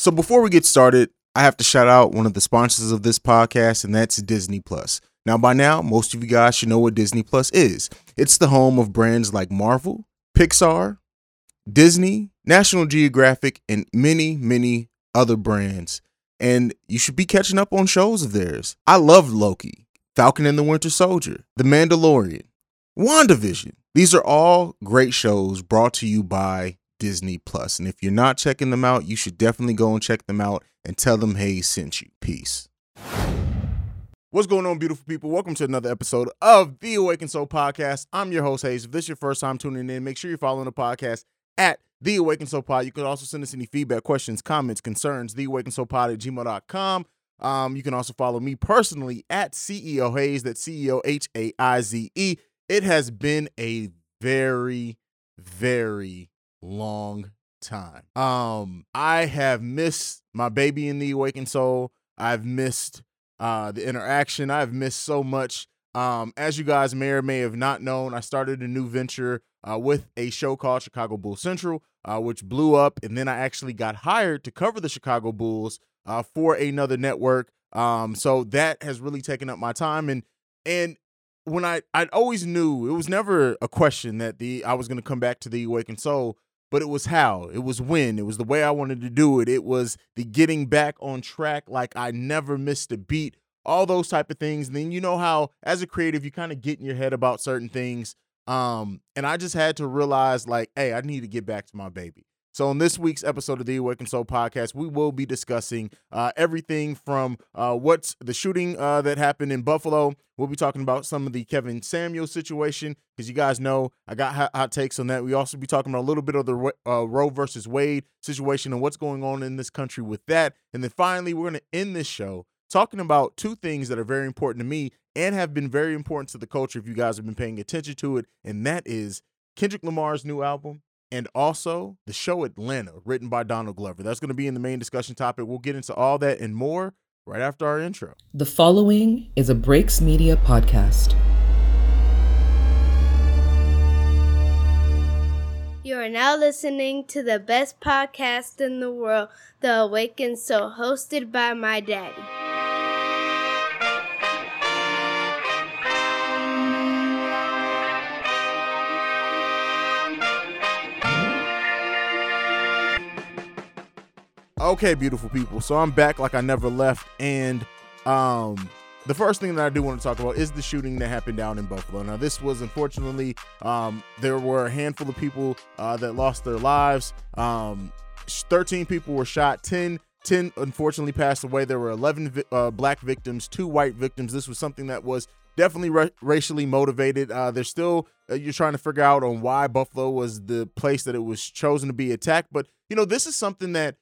So before we get started, I have to shout out one of the sponsors of this podcast, and that's Disney Plus. Now, by now, most of you guys should know what Disney Plus is. It's the home of brands like Marvel, Pixar, Disney, National Geographic, and many, many other brands. And you should be catching up on shows of theirs. I love Loki, Falcon and the Winter Soldier, The Mandalorian, WandaVision. These are all great shows brought to you by Disney Plus. And if you're not checking them out, you should definitely go and check them out and tell them Haize sent you. Peace. What's going on, beautiful people? Welcome to another episode of the Awaken Soul Podcast. I'm your host, Haize. If this is your first time tuning in, make sure you're following the podcast at the Awaken Soul Pod. You can also send us any feedback, questions, comments, concerns, the Awaken Soul Pod at gmail.com. Um, you can also follow me personally at CEO Haize, that's CEO H A I Z E. It has been a very, very long time. Um, I have missed my baby in the Awakened Soul. I've missed uh the interaction. I've missed so much. Um, as you guys may or may have not known, I started a new venture uh, with a show called Chicago Bulls Central, uh, which blew up, and then I actually got hired to cover the Chicago Bulls uh, for another network. Um, so that has really taken up my time, and and when I I always knew it was never a question that the I was going to come back to the Awakened Soul but it was how, it was when, it was the way I wanted to do it. It was the getting back on track, like I never missed a beat, all those type of things. And then you know how, as a creative, you kind of get in your head about certain things. Um, and I just had to realize, like, hey, I need to get back to my baby. So, on this week's episode of the Awaken Soul podcast, we will be discussing uh, everything from uh, what's the shooting uh, that happened in Buffalo. We'll be talking about some of the Kevin Samuel situation because you guys know I got hot, hot, takes on that. We also be talking about a little bit of the uh, Roe versus Wade situation and what's going on in this country with that. And then finally, we're going to end this show talking about two things that are very important to me and have been very important to the culture if you guys have been paying attention to it. And that is Kendrick Lamar's new album and also the show Atlanta, written by Donald Glover. That's going to be in the main discussion topic. We'll get into all that and more right after our intro. The following is a Breaks Media podcast. You are now listening to the best podcast in the world, The Awakened Soul, hosted by my daddy. Okay, beautiful people. So I'm back like I never left. And um the first thing that I do want to talk about is the shooting that happened down in Buffalo. Now, this was unfortunately, um, there were a handful of people uh, that lost their lives. Um, 13 people were shot, 10 10 unfortunately passed away. There were 11 uh, black victims, two white victims. This was something that was definitely ra- racially motivated. Uh, there's still uh, you're trying to figure out on why Buffalo was the place that it was chosen to be attacked. But you know, this is something that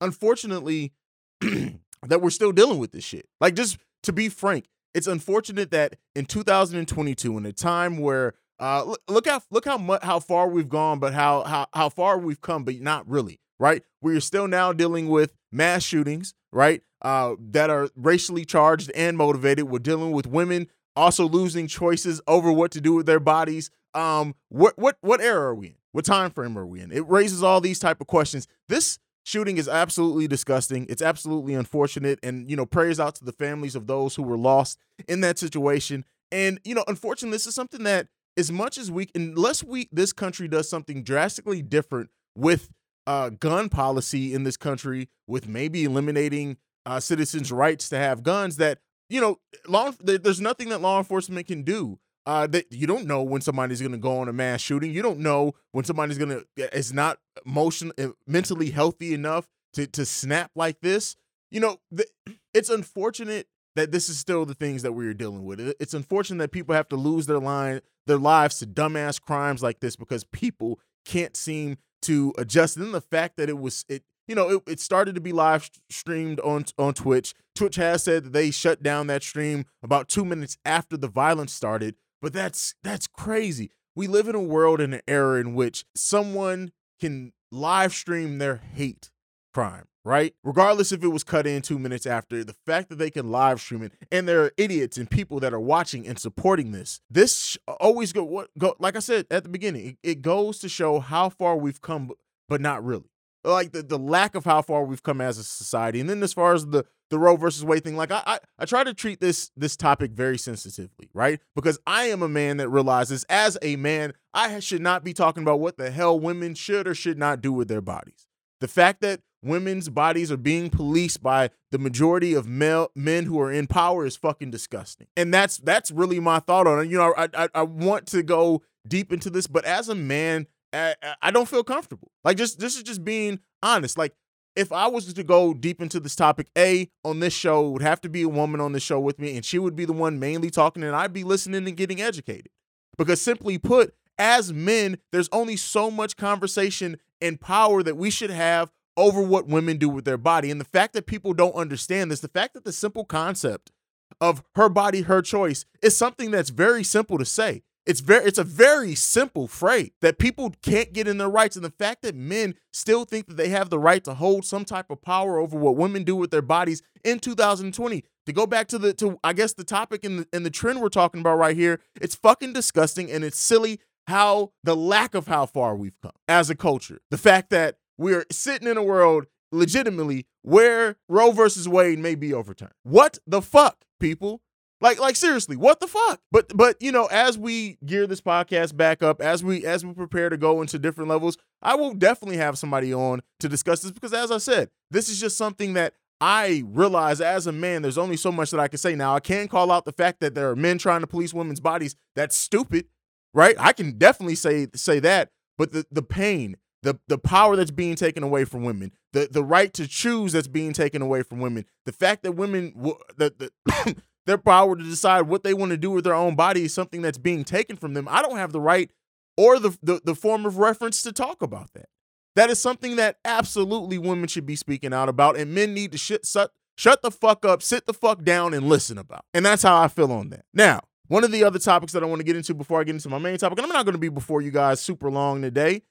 unfortunately that we're still dealing with this shit. Like just to be frank, it's unfortunate that in 2022, in a time where uh, look, how look how much how far we've gone, but how how how far we've come, but not really, right? We're still now dealing with mass shootings, right? Uh, that are racially charged and motivated. We're dealing with women also losing choices over what to do with their bodies. Um, what what what era are we in? What time frame are we in? It raises all these type of questions. This shooting is absolutely disgusting. It's absolutely unfortunate. And, you know, prayers out to the families of those who were lost in that situation. And, you know, unfortunately, this is something that, as much as we, unless we, this country does something drastically different with uh, gun policy in this country, with maybe eliminating uh, citizens' rights to have guns, that, you know, law, there's nothing that law enforcement can do uh, that you don't know when somebody's going to go on a mass shooting. You don't know when somebody's going to is not emotion uh, mentally healthy enough to to snap like this. You know, the, it's unfortunate that this is still the things that we're dealing with. It's unfortunate that people have to lose their line their lives to dumbass crimes like this because people can't seem to adjust. And then the fact that it was it you know, it, it started to be live streamed on on Twitch. Twitch has said that they shut down that stream about two minutes after the violence started. But that's that's crazy. We live in a world in an era in which someone can live stream their hate crime, right? Regardless if it was cut in two minutes after, the fact that they can live stream it, and there are idiots and people that are watching and supporting this. This always go what go like I said at the beginning. It, it goes to show how far we've come, but not really. like the, the lack of how far we've come as a society. And then as far as the the Roe versus Wade thing, like I, I I try to treat this this topic very sensitively, right? Because I am a man that realizes as a man, I should not be talking about what the hell women should or should not do with their bodies. The fact that women's bodies are being policed by the majority of male men who are in power is fucking disgusting. And that's that's really my thought on it. You know, I I, I want to go deep into this, but as a man, I, I don't feel comfortable. Like just this is just being honest. Like if I was to go deep into this topic, A, on this show, would have to be a woman on the show with me, and she would be the one mainly talking, and I'd be listening and getting educated. Because simply put, as men, there's only so much conversation and power that we should have over what women do with their body. And the fact that people don't understand this, the fact that the simple concept of her body, her choice is something that's very simple to say. It's very it's a very simple phrase that people can't get in their rights. And the fact that men still think that they have the right to hold some type of power over what women do with their bodies in 2020. To go back to the to I guess the topic and the and the trend we're talking about right here, it's fucking disgusting and it's silly how the lack of how far we've come as a culture. The fact that we're sitting in a world legitimately where Roe versus Wade may be overturned. What the fuck, people? Like, like seriously, what the fuck? But but you know, as we gear this podcast back up, as we as we prepare to go into different levels, I will definitely have somebody on to discuss this because as I said, this is just something that I realize as a man, there's only so much that I can say. Now, I can call out the fact that there are men trying to police women's bodies. That's stupid, right? I can definitely say say that. But the the pain, the the power that's being taken away from women, the the right to choose that's being taken away from women, the fact that women the the their power to decide what they want to do with their own body is something that's being taken from them. I don't have the right or the, the, the form of reference to talk about that. That is something that absolutely women should be speaking out about, and men need to shut, shut, shut the fuck up, sit the fuck down, and listen about. And that's how I feel on that. Now, one of the other topics that I want to get into before I get into my main topic, and I'm not going to be before you guys super long today,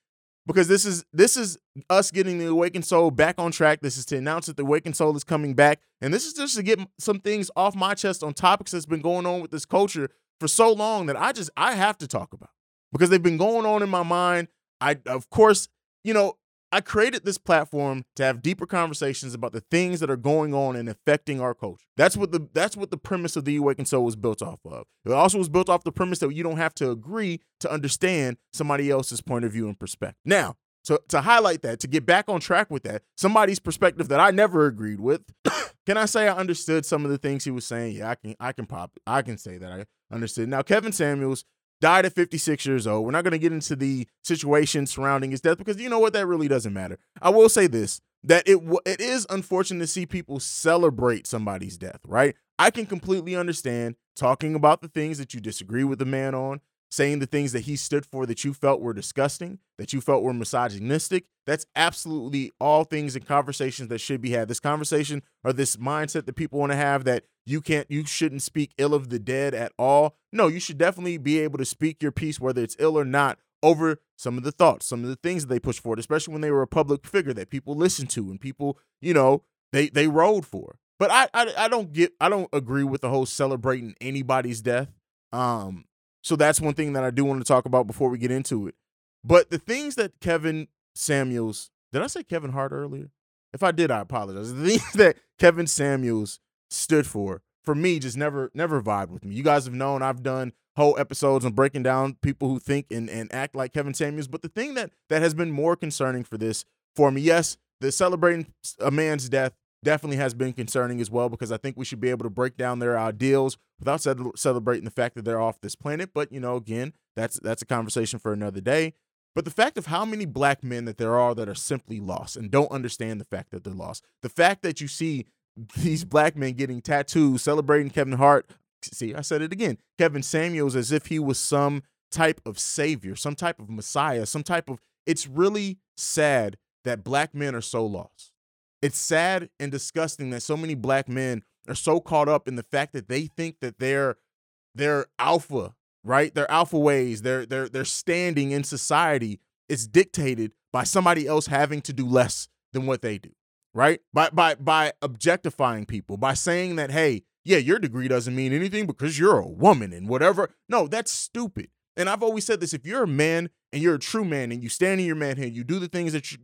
because this is this is us getting the awakened soul back on track. This is to announce that the awakened soul is coming back. And this is just to get some things off my chest on topics that's been going on with this culture for so long that i just i have to talk about because they've been going on in my mind. I of course you know I created this platform to have deeper conversations about the things that are going on and affecting our culture. That's what the that's what the premise of the Awakened Soul was built off of. It also was built off the premise that you don't have to agree to understand somebody else's point of view and perspective. Now, to, to highlight that, to get back on track with that, somebody's perspective that I never agreed with, can I say I understood some of the things he was saying? Yeah, I can I can pop I can say that I understood. Now, Kevin Samuels died at 56 years old. We're not going to get into the situation surrounding his death because you know what that really doesn't matter. I will say this that it it is unfortunate to see people celebrate somebody's death, right? I can completely understand talking about the things that you disagree with the man on, saying the things that he stood for that you felt were disgusting, that you felt were misogynistic. That's absolutely all things and conversations that should be had. This conversation or this mindset that people want to have that you can't, you shouldn't speak ill of the dead at all. No, you should definitely be able to speak your piece, whether it's ill or not, over some of the thoughts, some of the things that they push forward, especially when they were a public figure that people listened to and people, you know, they they rode for. But I, I I don't get I don't agree with the whole celebrating anybody's death. Um, so that's one thing that I do want to talk about before we get into it. But the things that Kevin Samuels, did I say Kevin Hart earlier? If I did, I apologize. The things that Kevin Samuels stood for, for me, just never, never vibed with me. You guys have known I've done whole episodes on breaking down people who think and, and act like Kevin Samuels. But the thing that that has been more concerning for this for me, yes, the celebrating a man's death definitely has been concerning as well because I think we should be able to break down their ideals without celebrating the fact that they're off this planet. But you know, again, that's that's a conversation for another day. But the fact of how many black men that there are that are simply lost and don't understand the fact that they're lost, the fact that you see these black men getting tattoos, celebrating Kevin Hart. See, I said it again. Kevin Samuels as if he was some type of savior, some type of messiah, some type of. It's really sad that black men are so lost it's sad and disgusting that so many black men are so caught up in the fact that they think that they're they're alpha, right? Their alpha ways, their their their standing in society is dictated by somebody else having to do less than what they do, right? By by by objectifying people, by saying that hey, yeah, your degree doesn't mean anything because you're a woman and whatever. No, that's stupid. And I've always said this: if you're a man and you're a true man and you stand in your manhood, you do the things that you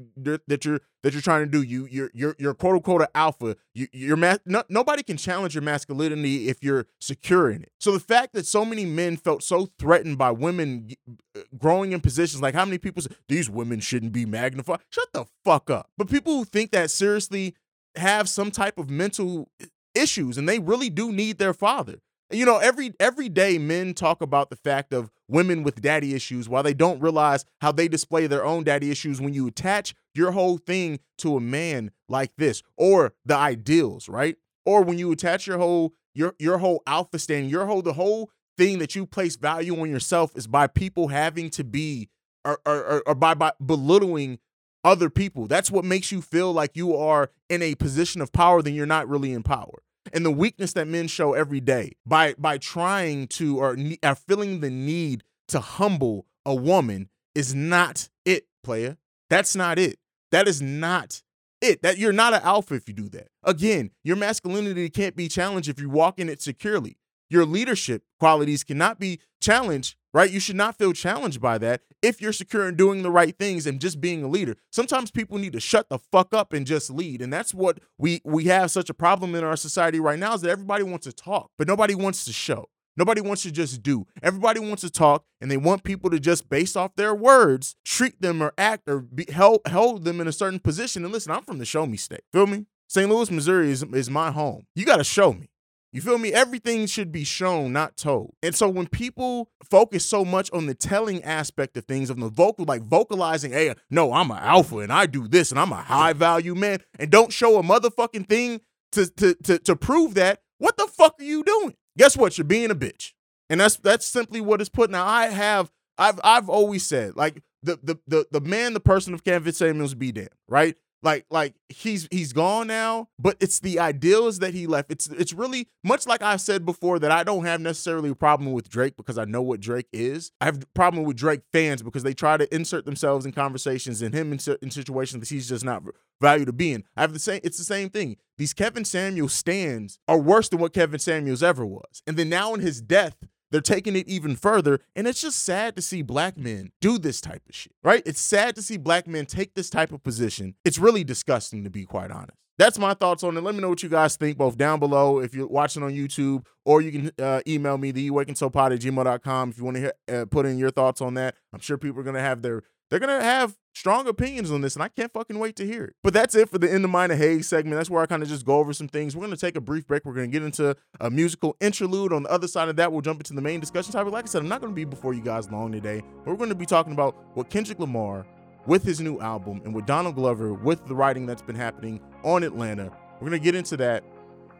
that you're that you're trying to do. You you're you're, you're quote unquote an alpha. You you're ma- no, nobody can challenge your masculinity if you're secure in it. So the fact that so many men felt so threatened by women uh, growing in positions like how many people say these women shouldn't be magnified. Shut the fuck up. But people who think that seriously have some type of mental issues and they really do need their father. You know, every every day men talk about the fact of women with daddy issues while they don't realize how they display their own daddy issues when you attach your whole thing to a man like this or the ideals, right? Or when you attach your whole your your whole alpha stand, your whole the whole thing that you place value on yourself is by people having to be or or, or by, by belittling other people. That's what makes you feel like you are in a position of power then you're not really in power and the weakness that men show every day by by trying to or are uh, feeling the need to humble a woman is not it, player. That's not it. That is not it. That you're not an alpha if you do that. Again, your masculinity can't be challenged if you walk in it securely. Your leadership qualities cannot be challenged right? You should not feel challenged by that if you're secure in doing the right things and just being a leader. Sometimes people need to shut the fuck up and just lead. And that's what we we have such a problem in our society right now is that everybody wants to talk, but nobody wants to show. Nobody wants to just do. Everybody wants to talk, and they want people to just, based off their words, treat them or act or be, held, hold them in a certain position. And listen, I'm from the show me state. Feel me? St. Louis, Missouri is, is my home. You got to show me. You feel me? Everything should be shown, not told. And so when people focus so much on the telling aspect of things, of the vocal, like vocalizing, hey, no, I'm an alpha and I do this and I'm a high value man, and don't show a motherfucking thing to to to, to prove that, what the fuck are you doing? Guess what? You're being a bitch. And that's that's simply what it's put. Now I have I've I've always said, like the the the the man, the person of Kevin Samuels be damned, right? Like like he's he's gone now, but it's the ideals that he left. It's it's really much like I've said before that I don't have necessarily a problem with Drake because I know what Drake is. I have a problem with Drake fans because they try to insert themselves in conversations and him in, in situations that he's just not valued to be in. I have the same. It's the same thing. These Kevin Samuels stands are worse than what Kevin Samuels ever was, and then now in his death they're taking it even further. And it's just sad to see black men do this type of shit, right? It's sad to see black men take this type of position. It's really disgusting, to be quite honest. That's my thoughts on it. Let me know what you guys think, both down below if you're watching on YouTube, or you can uh, email me, the at gmail.com if you want to uh, put in your thoughts on that. I'm sure people are going to have their they're gonna have strong opinions on this, and I can't fucking wait to hear it. But that's it for the In the Mind of Haize segment. That's where I kind of just go over some things. We're gonna take a brief break. We're gonna get into a musical interlude. On the other side of that, we'll jump into the main discussion topic. Like I said, I'm not gonna be before you guys long today, we're gonna be talking about what Kendrick Lamar with his new album and with Donald Glover with the writing that's been happening on Atlanta. We're gonna get into that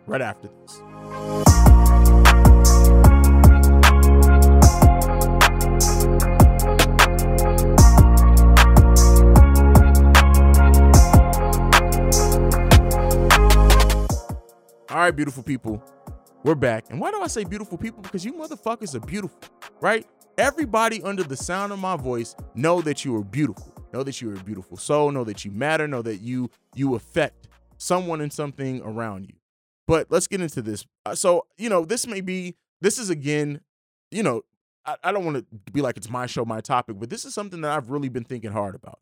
right after this. All right, beautiful people, we're back. And why do I say beautiful people? Because you motherfuckers are beautiful, right? Everybody under the sound of my voice know that you are beautiful. Know that you are a beautiful soul. Know that you matter. Know that you you affect someone and something around you. But let's get into this. Uh, so you know, this may be this is again, you know, I, I don't want to be like it's my show, my topic, but this is something that I've really been thinking hard about.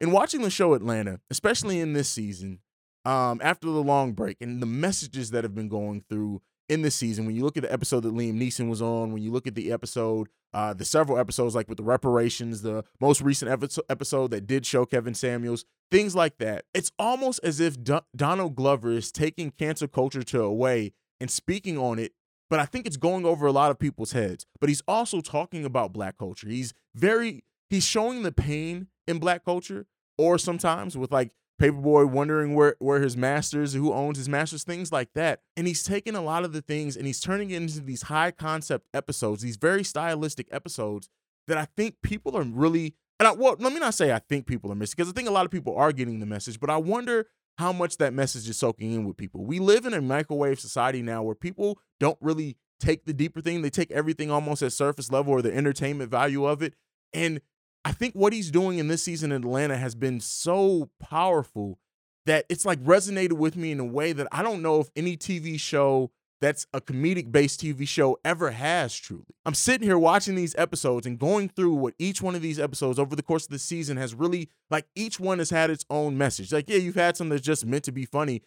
In watching the show Atlanta, especially in this season, um, after the long break and the messages that have been going through in this season. When you look at the episode that Liam Neeson was on, when you look at the episode, uh, the several episodes like with the reparations, the most recent episode that did show Kevin Samuels, things like that. It's almost as if Do- Donald Glover is taking cancel culture to away and speaking on it. But I think it's going over a lot of people's heads. But he's also talking about black culture. He's very he's showing the pain in black culture, or sometimes with like Paper Boi wondering where where his masters, who owns his masters, things like that. And he's taking a lot of the things and he's turning it into these high concept episodes, these very stylistic episodes that I think people are really. And I, well, let me not say I think people are missing because I think a lot of people are getting the message, but I wonder how much that message is soaking in with people. We live in a microwave society now where people don't really take the deeper thing; they take everything almost at surface level or the entertainment value of it. And I think what he's doing in this season in Atlanta has been so powerful that it's like resonated with me in a way that I don't know if any TV show that's a comedic based TV show ever has, truly. I'm sitting here watching these episodes and going through what each one of these episodes over the course of the season has really, like, each one has had its own message. Like, yeah, you've had some that's just meant to be funny,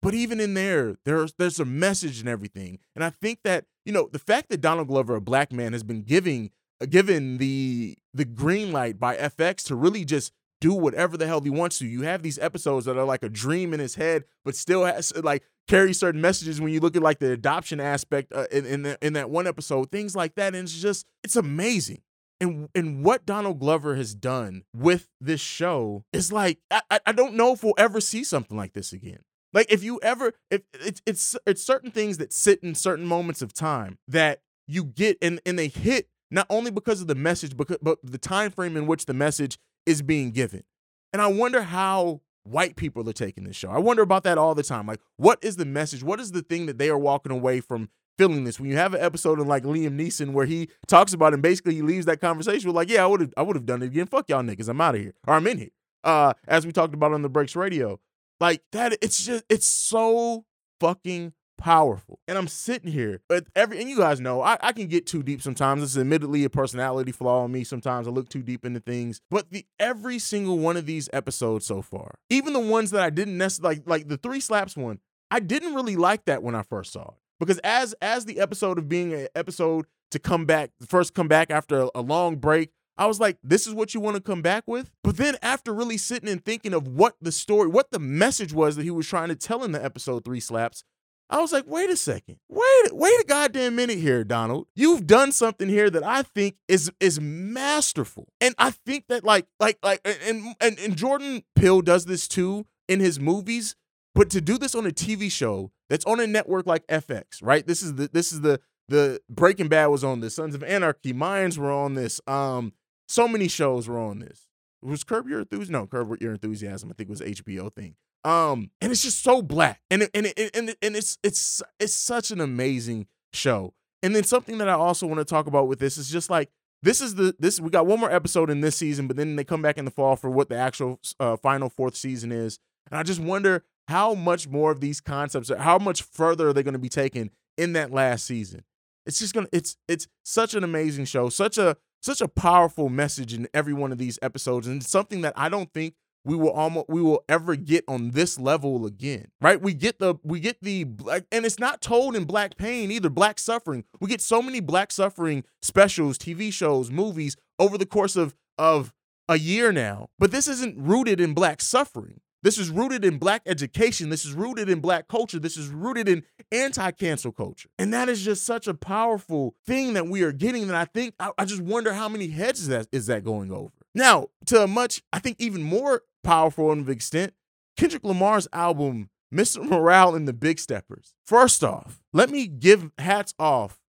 but even in there, there's there's a message and everything. And I think that, you know, the fact that Donald Glover, a black man, has been giving given the the green light by FX to really just do whatever the hell he wants to. You have these episodes that are like a dream in his head, but still has like carry certain messages when you look at like the adoption aspect uh, in in, the, in that one episode, things like that, and it's just it's amazing. And and what Donald Glover has done with this show is like I I don't know if we'll ever see something like this again. Like if you ever if it's it's it's certain things that sit in certain moments of time that you get and and they hit not only because of the message but the time frame in which the message is being given. And I wonder how white people are taking this show. I wonder about that all the time. Like, what is the message? What is the thing that they are walking away from feeling this? When you have an episode of like Liam Neeson where he talks about it and basically he leaves that conversation with like, yeah, I would have I would have done it again. Fuck y'all niggas. I'm out of here. Or I'm in here. Uh, as we talked about on the Breaks Radio. Like that, it's just it's so fucking powerful. And I'm sitting here, every and you guys know I, I can get too deep sometimes. It's admittedly a personality flaw in me. Sometimes I look too deep into things. But the every single one of these episodes so far, even the ones that I didn't necessarily like, like the three slaps one, I didn't really like that when I first saw it. Because as as the episode of being an episode to come back, first come back after a, a long break, I was like, this is what you want to come back with? But then after really sitting and thinking of what the story, what the message was that he was trying to tell in the episode three slaps, I was like, wait a second. Wait, wait a goddamn minute here, Donald. You've done something here that I think is is masterful. And I think that like like like and and, and Jordan Peele does this too in his movies, but to do this on a TV show that's on a network like FX, right? This is the this is the the Breaking Bad was on this, Sons of Anarchy, Mayans were on this. Um, so many shows were on this. Was Curb Your Enthusiasm? No, Curb Your Enthusiasm. I think it was HBO thing. Um, and it's just so black, and and and and it's it's it's such an amazing show. And then something that I also want to talk about with this is just like this is the this we got one more episode in this season, but then they come back in the fall for what the actual uh, final fourth season is, and I just wonder how much more of these concepts, are, how much further are they going to be taken in that last season? It's just gonna it's it's such an amazing show, such a such a powerful message in every one of these episodes, and something that I don't think we will almost we will ever get on this level again right? We get the we get the black and it's not told in black pain either black suffering. We get so many black suffering specials tv shows movies over the course of of a year now. But this isn't rooted in black suffering. This is rooted in black education. This is rooted in black culture. This is rooted in anti-cancel culture. And that is just such a powerful thing that we are getting that i think i, I just wonder how many heads is that is that going over? Now, to a much, I think, even more powerful of extent, Kendrick Lamar's album, Mr. Morale and the Big Steppers. First off, let me give hats off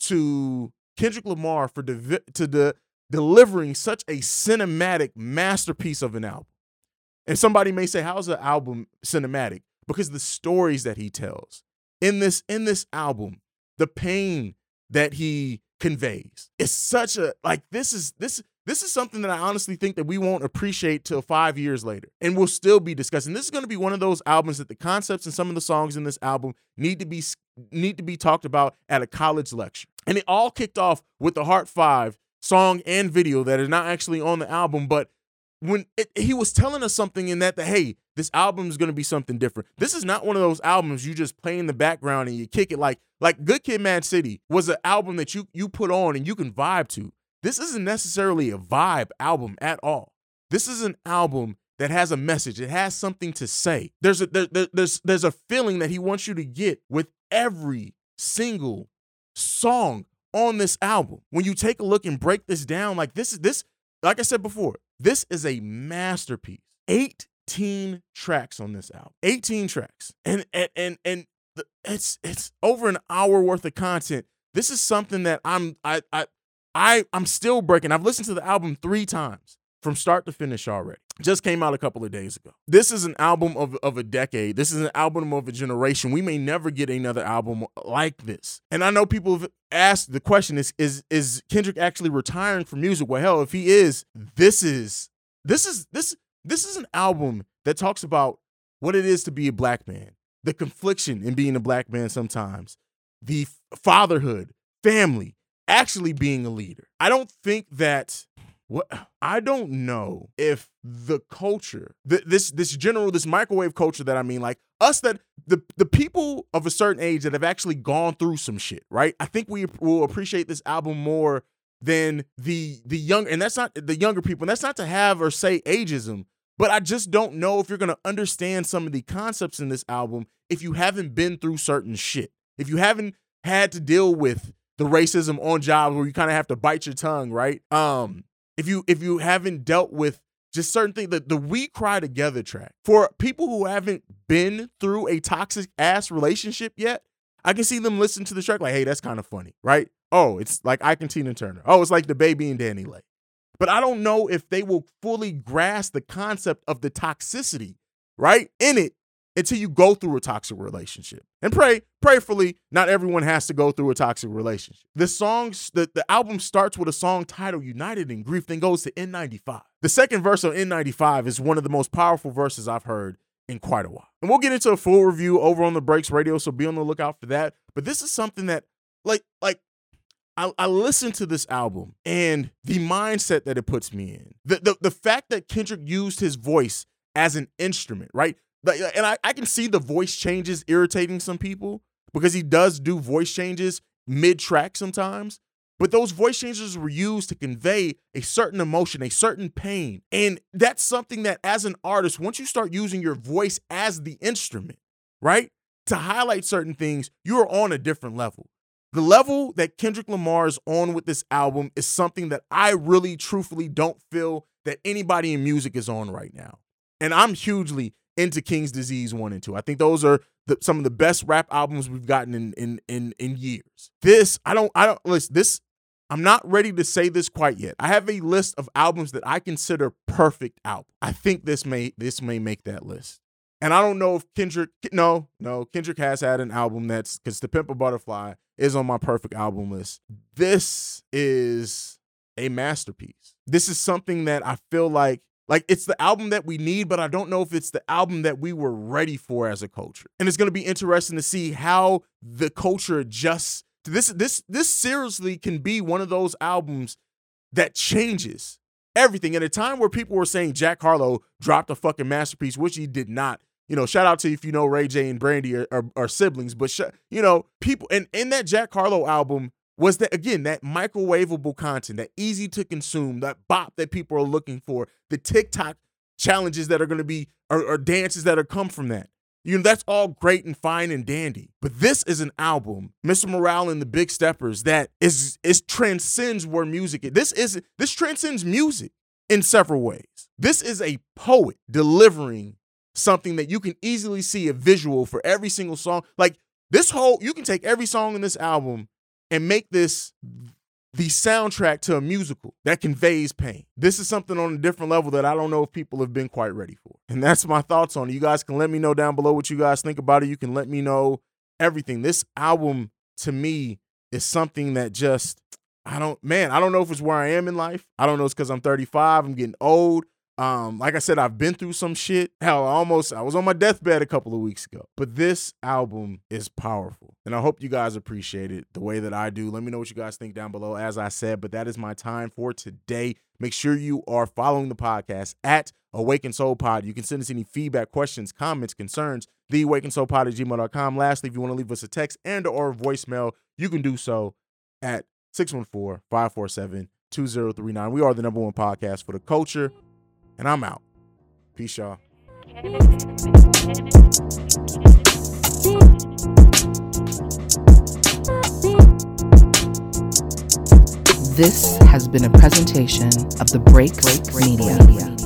to Kendrick Lamar for de- to de- delivering such a cinematic masterpiece of an album. And somebody may say, "How's the album cinematic?" Because the stories that he tells in this in this album, the pain that he conveys, is such a like this is this this is something that I honestly think that we won't appreciate till five years later, and we'll still be discussing. This is going to be one of those albums that the concepts and some of the songs in this album need to be need to be talked about at a college lecture. And it all kicked off with the Heart Five song and video that is not actually on the album, but when it, he was telling us something in that that hey, this album is going to be something different. This is not one of those albums you just play in the background and you kick it like like Good Kid, Mad City was an album that you you put on and you can vibe to. This isn't necessarily a vibe album at all. This is an album that has a message. It has something to say. There's a there, there's there's a feeling that he wants you to get with every single song on this album. When you take a look and break this down, like this is this, like I said before, this is a masterpiece. 18 tracks on this album. 18 tracks. And and and and it's it's over an hour worth of content. This is something that I'm I I I I'm still breaking. I've listened to the album three times from start to finish already. Just came out a couple of days ago. This is an album of, of a decade. This is an album of a generation. We may never get another album like this. And I know people have asked the question is is is Kendrick actually retiring from music? Well, hell, if he is, this is this is this this is an album that talks about what it is to be a black man, the confliction in being a black man sometimes, the fatherhood, family, actually being a leader. I don't think that what I don't know if the culture, th- this this general, this microwave culture that I mean, like us that the the people of a certain age that have actually gone through some shit, right? I think we will appreciate this album more than the the young, and that's not the younger people. And that's not to have or say ageism, but I just don't know if you're gonna understand some of the concepts in this album if you haven't been through certain shit. If you haven't had to deal with the racism on jobs where you kind of have to bite your tongue, right? Um, if you if you haven't dealt with just certain things, the, the We Cry Together track, for people who haven't been through a toxic ass relationship yet, I can see them listen to the track like, hey, that's kind of funny, right? Oh, it's like Ike and Tina Turner. Oh, it's like DaBaby and DaniLeigh. But I don't know if they will fully grasp the concept of the toxicity, right? In it until you go through a toxic relationship. And pray, prayerfully, not everyone has to go through a toxic relationship. The songs, the, the album starts with a song titled United in Grief, then goes to N95. The second verse on N95 is one of the most powerful verses I've heard in quite a while. And we'll get into a full review over on the Breaks Radio, so be on the lookout for that. But this is something that, like, like I, I listen to this album and the mindset that it puts me in. The, the the fact that Kendrick used his voice as an instrument, right? And I, I can see the voice changes irritating some people because he does do voice changes mid track sometimes. But those voice changes were used to convey a certain emotion, a certain pain. And that's something that, as an artist, once you start using your voice as the instrument, right, to highlight certain things, you are on a different level. The level that Kendrick Lamar is on with this album is something that I really, truthfully don't feel that anybody in music is on right now. And I'm hugely into King's Disease 1 and 2. I think those are the, some of the best rap albums we've gotten in in in in years. This I don't I don't listen this I'm not ready to say this quite yet. I have a list of albums that I consider perfect albums. I think this may this may make that list. And I don't know if Kendrick no, no, Kendrick has had an album that's cuz To Pimp a Butterfly is on my perfect album list. This is a masterpiece. This is something that I feel like like it's the album that we need, but I don't know if it's the album that we were ready for as a culture. And it's going to be interesting to see how the culture adjusts. This this this seriously can be one of those albums that changes everything at a time where people were saying Jack Harlow dropped a fucking masterpiece, which he did not. You know, shout out to if you know Ray J and Brandy are, are, are siblings, but sh- you know, people and in that Jack Harlow album, was that again that microwavable content, that easy to consume, that bop that people are looking for, the TikTok challenges that are going to be or, or dances that are come from that. You know, that's all great and fine and dandy. But this is an album, Mr. Morale and the Big Steppers, that is is transcends where music is. This is this transcends music in several ways. This is a poet delivering something that you can easily see a visual for every single song. Like this whole, you can take every song in this album and make this the soundtrack to a musical that conveys pain. This is something on a different level that I don't know if people have been quite ready for. And that's my thoughts on it. You guys can let me know down below what you guys think about it. You can let me know everything. This album to me is something that just I don't man, I don't know if it's where I am in life. I don't know it's cuz I'm 35, I'm getting old. Um, like I said, I've been through some shit. Hell, almost I was on my deathbed a couple of weeks ago. But this album is powerful. And I hope you guys appreciate it the way that I do. Let me know what you guys think down below, as I said. But that is my time for today. Make sure you are following the podcast at Awaken Soul Pod. You can send us any feedback, questions, comments, concerns, the Awaken Soul Pod at gmail.com. Lastly, if you want to leave us a text and or voicemail, you can do so at 614-547-2039. We are the number one podcast for the culture and I'm out. Peace, y'all. This has been a presentation of the Break Break Media.